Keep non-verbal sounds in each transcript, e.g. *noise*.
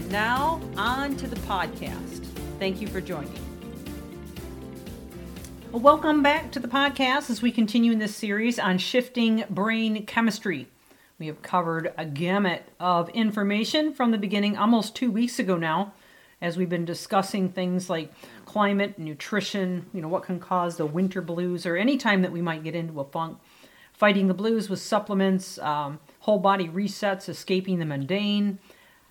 And now, on to the podcast. Thank you for joining. Welcome back to the podcast as we continue in this series on shifting brain chemistry. We have covered a gamut of information from the beginning almost two weeks ago now, as we've been discussing things like climate, nutrition, you know, what can cause the winter blues, or any time that we might get into a funk. Fighting the blues with supplements, um, whole body resets, escaping the mundane,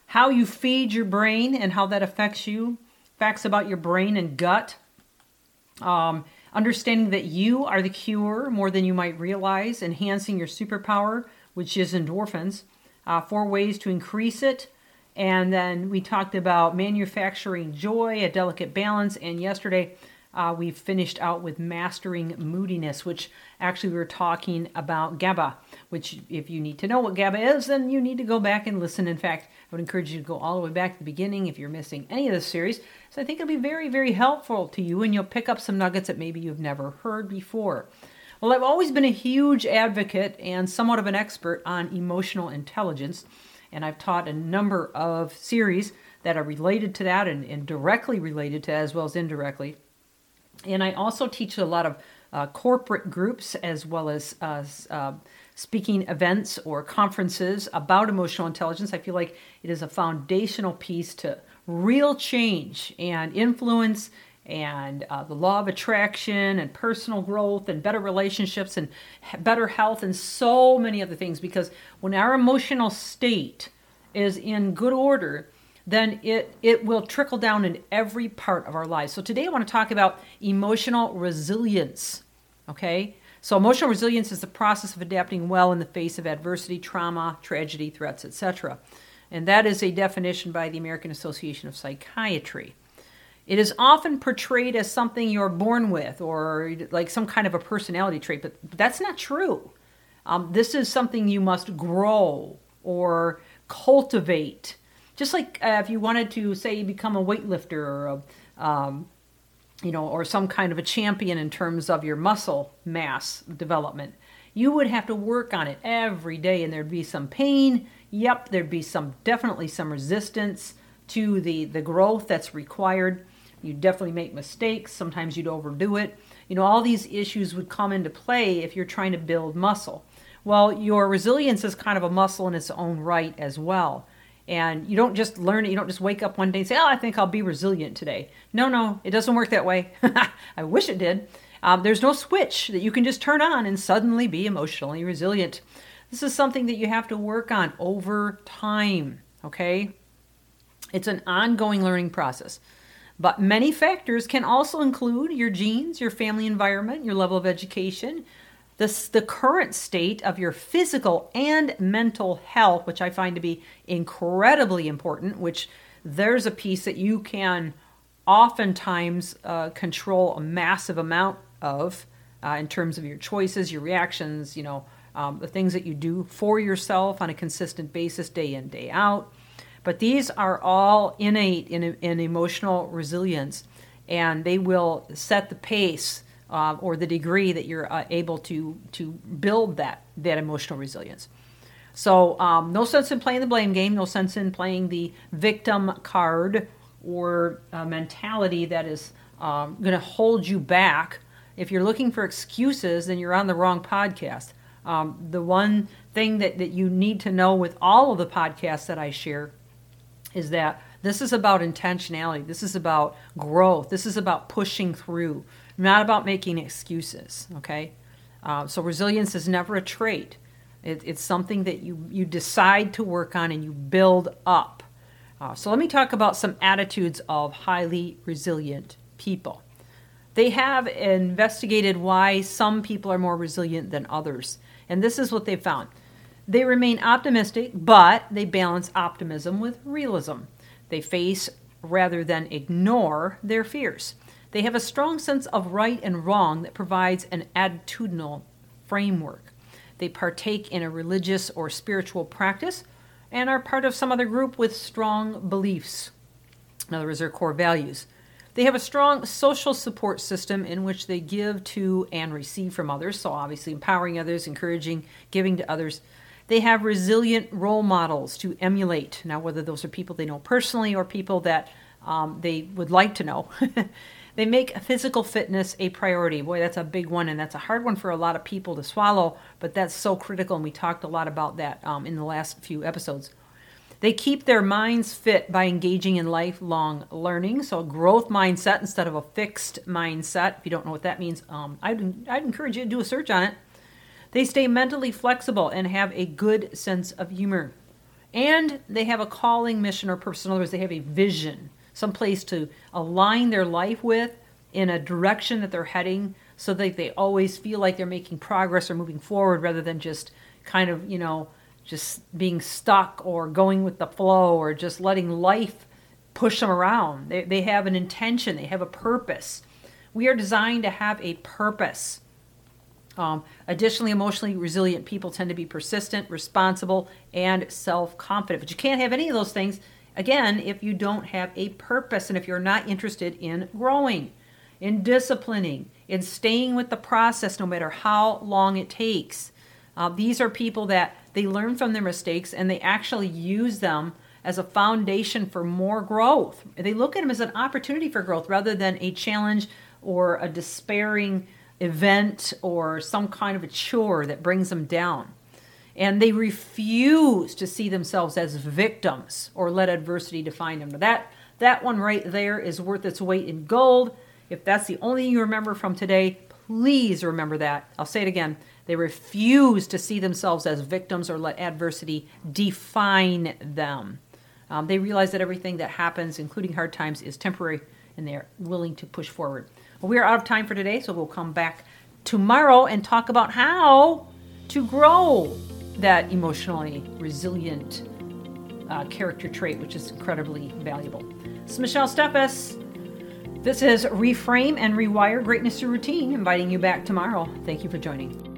how you feed your brain and how that affects you, facts about your brain and gut, um, understanding that you are the cure more than you might realize, enhancing your superpower, which is endorphins, uh, four ways to increase it. And then we talked about manufacturing joy, a delicate balance. And yesterday uh, we finished out with mastering moodiness, which actually we were talking about GABA, which if you need to know what GABA is, then you need to go back and listen. In fact, I would encourage you to go all the way back to the beginning if you're missing any of this series. So I think it'll be very, very helpful to you and you'll pick up some nuggets that maybe you've never heard before. Well, I've always been a huge advocate and somewhat of an expert on emotional intelligence, and I've taught a number of series that are related to that and, and directly related to that as well as indirectly. And I also teach a lot of uh, corporate groups as well as uh, uh, speaking events or conferences about emotional intelligence. I feel like it is a foundational piece to real change and influence and uh, the law of attraction and personal growth and better relationships and better health and so many other things because when our emotional state is in good order then it, it will trickle down in every part of our lives. So today I want to talk about emotional resilience. Okay? So emotional resilience is the process of adapting well in the face of adversity, trauma, tragedy, threats, etc. And that is a definition by the American Association of Psychiatry. It is often portrayed as something you're born with or like some kind of a personality trait, but that's not true. Um, this is something you must grow or cultivate just like uh, if you wanted to say become a weightlifter or a, um, you know, or some kind of a champion in terms of your muscle mass development, you would have to work on it every day, and there'd be some pain. Yep, there'd be some definitely some resistance to the the growth that's required. You definitely make mistakes. Sometimes you'd overdo it. You know, all these issues would come into play if you're trying to build muscle. Well, your resilience is kind of a muscle in its own right as well. And you don't just learn it, you don't just wake up one day and say, Oh, I think I'll be resilient today. No, no, it doesn't work that way. *laughs* I wish it did. Um, there's no switch that you can just turn on and suddenly be emotionally resilient. This is something that you have to work on over time, okay? It's an ongoing learning process. But many factors can also include your genes, your family environment, your level of education, the, the current state of your physical and mental health, which I find to be incredibly important, which there's a piece that you can oftentimes uh, control a massive amount of uh, in terms of your choices, your reactions, you know, um, the things that you do for yourself on a consistent basis, day in, day out. But these are all innate in, in emotional resilience, and they will set the pace uh, or the degree that you're uh, able to to build that that emotional resilience. So um, no sense in playing the blame game. No sense in playing the victim card or mentality that is um, going to hold you back. If you're looking for excuses, then you're on the wrong podcast. Um, the one thing that, that you need to know with all of the podcasts that I share is that this is about intentionality. This is about growth. This is about pushing through not about making excuses, okay? Uh, so resilience is never a trait. It, it's something that you, you decide to work on and you build up. Uh, so let me talk about some attitudes of highly resilient people. They have investigated why some people are more resilient than others. And this is what they found. They remain optimistic, but they balance optimism with realism. They face rather than ignore their fears. They have a strong sense of right and wrong that provides an attitudinal framework. They partake in a religious or spiritual practice and are part of some other group with strong beliefs. In other words, their core values. They have a strong social support system in which they give to and receive from others, so obviously empowering others, encouraging, giving to others. They have resilient role models to emulate. Now, whether those are people they know personally or people that um, they would like to know. *laughs* they make physical fitness a priority. Boy, that's a big one, and that's a hard one for a lot of people to swallow, but that's so critical, and we talked a lot about that um, in the last few episodes. They keep their minds fit by engaging in lifelong learning, so a growth mindset instead of a fixed mindset. If you don't know what that means, um, I'd, I'd encourage you to do a search on it. They stay mentally flexible and have a good sense of humor. And they have a calling, mission, or purpose. In other words, they have a vision, some place to align their life with in a direction that they're heading so that they always feel like they're making progress or moving forward rather than just kind of, you know, just being stuck or going with the flow or just letting life push them around. They, they have an intention, they have a purpose. We are designed to have a purpose. Um, additionally, emotionally resilient people tend to be persistent, responsible, and self confident. But you can't have any of those things, again, if you don't have a purpose and if you're not interested in growing, in disciplining, in staying with the process no matter how long it takes. Uh, these are people that they learn from their mistakes and they actually use them as a foundation for more growth. They look at them as an opportunity for growth rather than a challenge or a despairing event or some kind of a chore that brings them down. And they refuse to see themselves as victims or let adversity define them. That that one right there is worth its weight in gold. If that's the only thing you remember from today, please remember that. I'll say it again. They refuse to see themselves as victims or let adversity define them. Um, they realize that everything that happens, including hard times, is temporary and they're willing to push forward. We are out of time for today, so we'll come back tomorrow and talk about how to grow that emotionally resilient uh, character trait, which is incredibly valuable. This is Michelle Steffes. This is Reframe and Rewire Greatness Through Routine, inviting you back tomorrow. Thank you for joining.